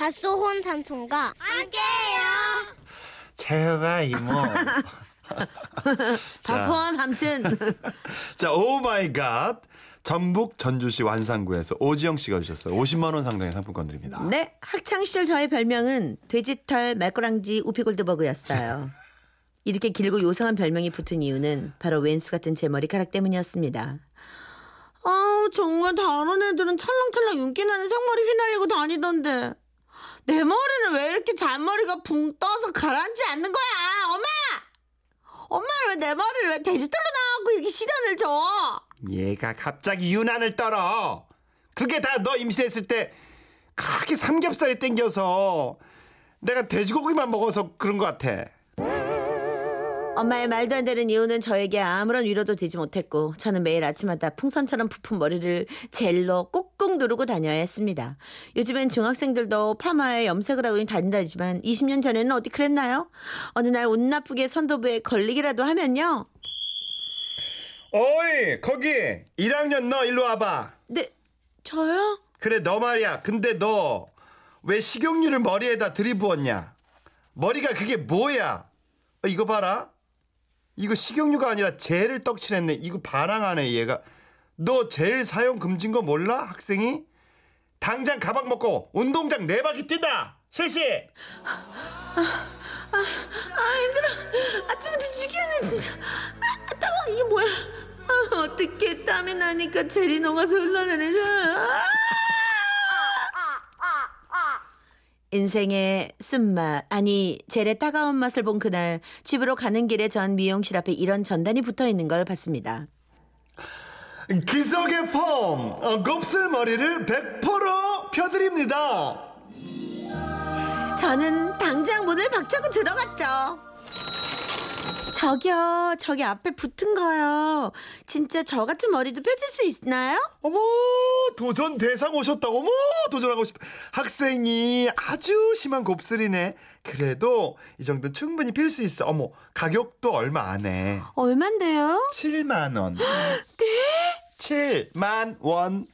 박수홍 삼촌과 함께해요. 최유라 이모. 자, 박수홍 삼촌. 자, oh my god. 전북 전주시 완산구에서 오지영 씨가 주셨어요. 50만 원 상당의 상품권 드립니다. 네, 학창 시절 저의 별명은 돼지털 말꼬랑지 우피골드버그였어요. 이렇게 길고 요상한 별명이 붙은 이유는 바로 왼수 같은 제 머리카락 때문이었습니다. 아 정말 다른 애들은 찰랑찰랑 윤기 나는 생머리 휘날리고 다니던데 내 머리는 왜 이렇게 잔머리가 붕 떠서 가라앉지 않는 거야 엄마 엄마는 왜 내 머리를 왜 돼지털로 나가고 이렇게 시련을 줘 얘가 갑자기 유난을 떨어. 그게 다 너 임신했을 때 그렇게 삼겹살이 땡겨서 내가 돼지고기만 먹어서 그런 것 같아. 엄마의 말도 안 되는 이유는 저에게 아무런 위로도 되지 못했고 저는 매일 아침마다 풍선처럼 부푼 머리를 젤로 꾹꾹 누르고 다녀야 했습니다. 요즘엔 중학생들도 파마에 염색을 하고 다닌다지만 20년 전에는 어디 그랬나요? 어느 날 운 나쁘게 선도부에 걸리기라도 하면요. 어이 거기 1학년 너 일로 와봐. 네, 저요? 그래 너 말이야. 근데 너 왜 식용유를 머리에다 들이부었냐? 머리가 그게 뭐야? 어, 이거 봐라. 이거 식용유가 아니라 젤을 떡칠했네. 이거 반항하네 얘가. 너 젤 사용 금지인 거 몰라 학생이? 당장 가방 먹고 운동장 네 바퀴 뛴다. 실시. 아 힘들어. 아침부터 죽겠네 진짜. 아, 따워 이게 뭐야? 아, 어떻게 땀이 나니까 젤이 녹아서 흘러내리자. 아! 인생의 쓴맛 아니 젤의 따가운 맛을 본 그날 집으로 가는 길에 전 미용실 앞에 이런 전단이 붙어 있는 걸 봤습니다. 기석의 폼 어, 곱슬 머리를 100% 펴드립니다. 저는 당장 문을 박차고 들어갔죠. 저기요, 저기 앞에 붙은 거요. 진짜 저 같은 머리도 펴질 수 있나요? 어머 도전 대상 오셨다고. 어머 도전하고 싶. 학생이 아주 심한 곱슬이네. 그래도 이 정도는 충분히 필 수 있어. 어머 가격도 얼마 안 해. 얼만데요? 7만 원. 네? 7만 원.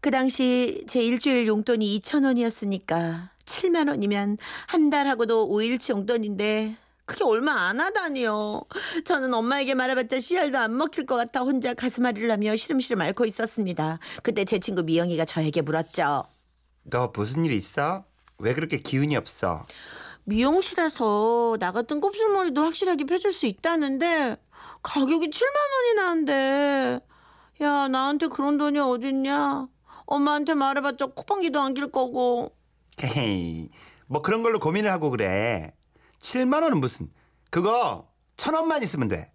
그 당시 제 일주일 용돈이 2천 원이었으니까 7만 원이면 한 달 하고도 5일치 용돈인데 그게 얼마 안 하다니요. 저는 엄마에게 말해봤자 씨알도 안 먹힐 것 같아 혼자 가슴앓이를 하며 시름시름 앓고 있었습니다. 그때 제 친구 미영이가 저에게 물었죠. 너 무슨 일 있어? 왜 그렇게 기운이 없어? 미용실에서 나 같은 곱슬머리도 확실하게 펴줄 수 있다는데 가격이 7만 원이나 한대. 야 나한테 그런 돈이 어딨냐? 엄마한테 말해봤자 코방기도 안 길 거고. 헤이 뭐 그런 걸로 고민을 하고 그래 7만 원은 무슨 그거 천 원만 있으면 돼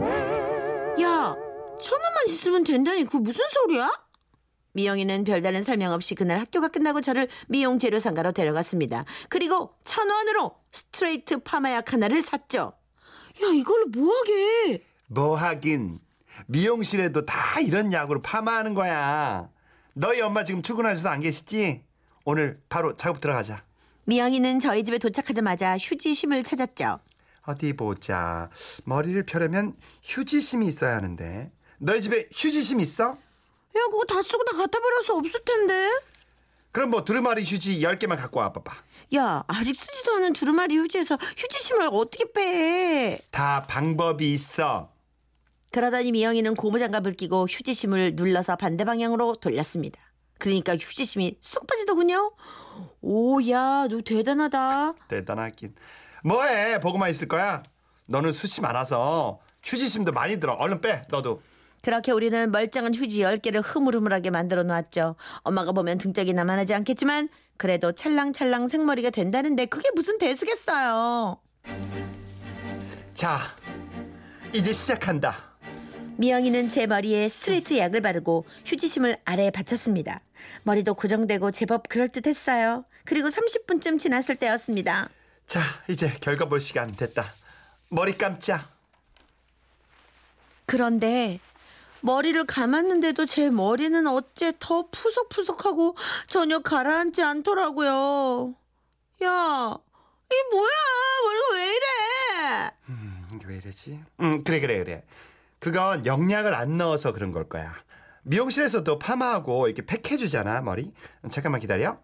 야, 천 원만 있으면 된다니 그거 무슨 소리야? 미영이는 별다른 설명 없이 그날 학교가 끝나고 저를 미용 재료 상가로 데려갔습니다. 그리고 천 원으로 스트레이트 파마약 하나를 샀죠. 야, 이걸로 뭐 하게? 뭐 하긴 미용실에도 다 이런 약으로 파마하는 거야. 너희 엄마 지금 출근하셔서 안 계시지? 오늘 바로 작업 들어가자. 미영이는 저희 집에 도착하자마자 휴지심을 찾았죠. 어디 보자. 머리를 펴려면 휴지심이 있어야 하는데. 너희 집에 휴지심 있어? 야, 그거 다 쓰고 다 갖다 버려서 없을 텐데. 그럼 뭐 두루마리 휴지 10개만 갖고 와 봐봐. 야, 아직 쓰지도 않은 두루마리 휴지에서 휴지심을 어떻게 빼? 다 방법이 있어. 그러더니 미영이는 고무장갑을 끼고 휴지심을 눌러서 반대 방향으로 돌렸습니다. 그러니까 휴지심이 쑥 빠지더군요. 오, 야, 너 대단하다. 대단하긴. 뭐해? 보고만 있을 거야? 너는 숱이 많아서 휴지심도 많이 들어. 얼른 빼. 너도. 그렇게 우리는 멀쩡한 휴지 10개를 흐물흐물하게 만들어 놨죠. 엄마가 보면 등짝이 나만하지 않겠지만 그래도 찰랑찰랑 생머리가 된다는데 그게 무슨 대수겠어요. 자, 이제 시작한다. 미영이는 제 머리에 스트레이트 약을 바르고 휴지심을 아래에 받쳤습니다. 머리도 고정되고 제법 그럴듯했어요. 그리고 30분쯤 지났을 때였습니다. 자, 이제 결과 볼 시간 됐다. 머리 감자. 그런데 머리를 감았는데도 제 머리는 어째 더 푸석푸석하고 전혀 가라앉지 않더라고요. 야, 이게 뭐야? 머리가 왜 이래? 음, 이게 왜 이러지? 음, 그래, 그래, 그래. 그건 영양을 안 넣어서 그런 걸 거야. 미용실에서도 파마하고 이렇게 팩해주잖아 머리. 잠깐만 기다려.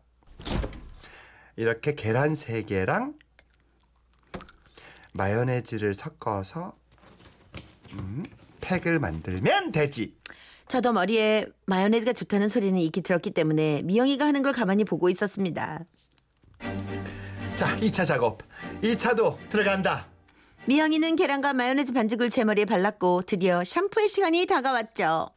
이렇게 계란 3개랑 마요네즈를 섞어서 음, 팩을 만들면 되지. 저도 머리에 마요네즈가 좋다는 소리는 익히 들었기 때문에 미영이가 하는 걸 가만히 보고 있었습니다. 자, 2차 작업. 2차도 들어간다. 미영이는 계란과 마요네즈 반죽을 제 머리에 발랐고 드디어 샴푸의 시간이 다가왔죠.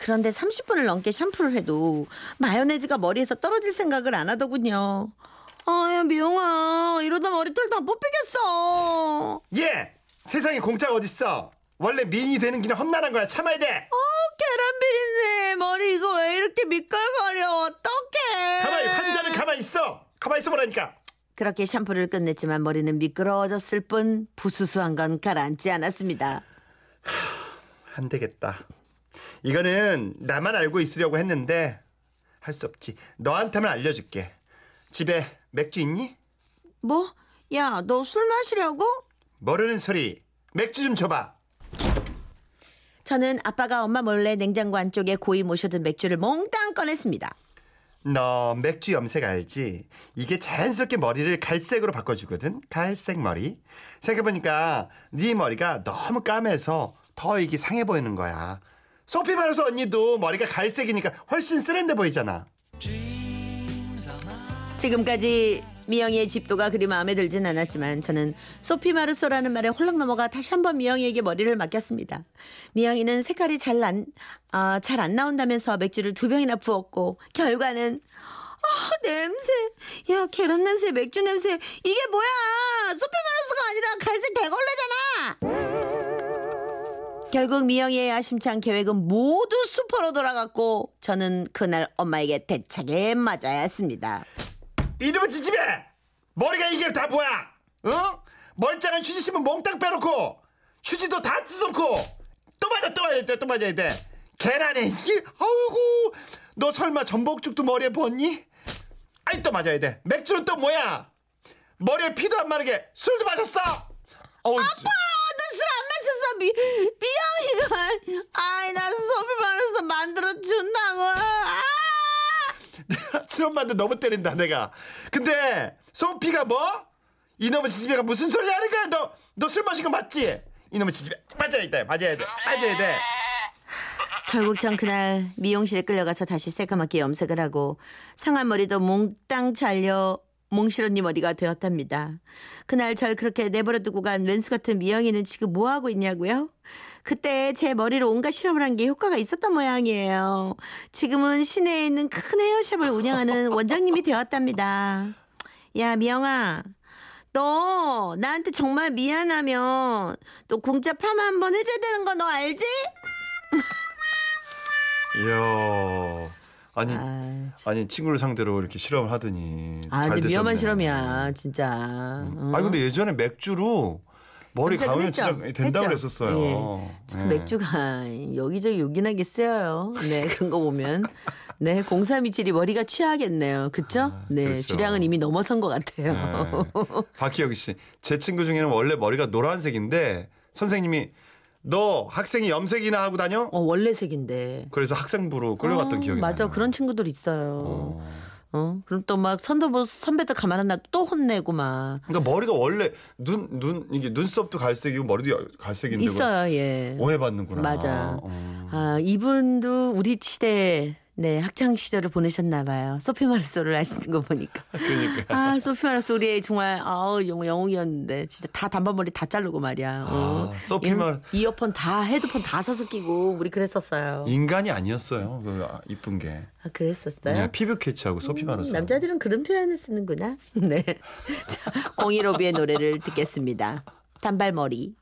그런데 30분을 넘게 샴푸를 해도 마요네즈가 머리에서 떨어질 생각을 안 하더군요. 아야 미영아 이러다 머리털 다 뽑히겠어. 예! 세상에 공짜가 어딨어? 원래 미인이 되는 길은 험난한 거야. 참아야 돼. 어 계란 비린내 머리 이거 왜 이렇게 미끌거려 어떡해. 가만히 환자는 가만히 있어. 가만히 있어 보라니까. 그렇게 샴푸를 끝냈지만 머리는 미끄러워졌을 뿐 부수수한 건 가라앉지 않았습니다. 안 되겠다. 이거는 나만 알고 있으려고 했는데 할 수 없지. 너한테만 알려줄게. 집에 맥주 있니? 뭐? 야 너 술 마시려고? 모르는 소리. 맥주 좀 줘봐. 저는 아빠가 엄마 몰래 냉장고 안쪽에 고이 모셔둔 맥주를 몽땅 꺼냈습니다. 너 맥주 염색 알지? 이게 자연스럽게 머리를 갈색으로 바꿔주거든. 갈색 머리. 생각해보니까 네 머리가 너무 까매서 더 이게 상해 보이는 거야. 소피 마르소 언니도 머리가 갈색이니까 훨씬 쓰렌데 보이잖아. 지금까지 미영이의 집도가 그리 마음에 들진 않았지만 저는 소피 마르소라는 말에 홀랑 넘어가 다시 한번 미영이에게 머리를 맡겼습니다. 미영이는 색깔이 잘안 아, 잘안 나온다면서 맥주를 두 병이나 부었고 결과는 아 냄새 야 계란 냄새 맥주 냄새 이게 뭐야 소피 마르소가 아니라 갈색 대걸레잖아 결국 미영이의 야심찬 계획은 모두 수포로 돌아갔고 저는 그날 엄마에게 대차게 맞아야 했습니다. 이놈의 지집애! 머리가 이게 다 뭐야? 어? 멀쩡한 휴지 심은 몽땅 빼놓고 휴지도 다 찢어놓고 또 맞아 또 맞아야 돼 또 맞아야 돼 계란에 이게 아이고 너 설마 전복죽도 머리에 부었니? 아이 또 맞아야 돼 맥주는 또 뭐야? 머리에 피도 안 마르게 술도 마셨어? 어우, 나술 안 마셨어 미 미영이가 아이 나 소비 말해서 만들어 준다고 아! 친엄마한테 너무 때린다 내가 근데 소피가 뭐? 이놈의 지지배가 무슨 소리 하는 거야 너 너 술 마신 거 맞지? 이놈의 지지배 맞아야 돼 맞아야 돼 맞아야 돼 결국 전 그날 미용실에 끌려가서 다시 새까맣게 염색을 하고 상한 머리도 몽땅 잘려 몽실 언니 머리가 되었답니다. 그날 절 그렇게 내버려 두고 간 왼수 같은 미영이는 지금 뭐 하고 있냐고요? 그때 제 머리로 온갖 실험을 한 게 효과가 있었던 모양이에요. 지금은 시내에 있는 큰 헤어샵을 운영하는 원장님이 되었답니다. 야 미영아 너 나한테 정말 미안하면 너 공짜 파마 한 번 해줘야 되는 거 너 알지? 이야 아니 아, 아니 친구를 상대로 이렇게 실험을 하더니 아 잘 근데 위험한 되셨네. 실험이야 진짜. 어. 아니 근데 예전에 맥주로 머리 감으면? 진짜 된다고? 그랬었어요. 예. 참 네. 맥주가 여기저기 요긴하게 쓰여요. 네 그런 거 보면 네 0327이 머리가 취하겠네요. 그쵸? 네 그렇죠. 주량은 이미 넘어선 것 같아요. 네. 박희혁 씨, 제 친구 중에는 원래 머리가 노란색인데 선생님이 너 학생이 염색이나 하고 다녀? 어 원래 색인데. 그래서 학생부로 끌려갔던 어, 기억이 맞아 나요. 그런 친구들 있어요. 어. 어 그럼 또 막 선도부 선배들 가만 안 놔도 또 혼내고 막 그러니까 머리가 원래 눈 눈 이게 눈썹도 갈색이고 머리도 갈색인데 있어요. 예. 오해받는구나. 맞아. 어. 아, 이분도 우리 시대 네, 학창 시절을 보내셨나 봐요. 소피 마르소를 아시는 거 보니까. 그러니까. 아, 소피 마르소 우리의 정말 아우 영 영웅이었는데 진짜 다 단발머리 다 자르고 말이야. 어. 아, 소피 마르- 이- 이어폰 다 헤드폰 다 사서 끼고 우리 그랬었어요. 인간이 아니었어요. 그 아, 이쁜 게. 아, 그랬었어요. 그냥 피부 캐치하고 소피 음, 마르소. 남자들은 그런 표현을 쓰는구나. 네. 자, 공일오비의 노래를 듣겠습니다. 단발머리.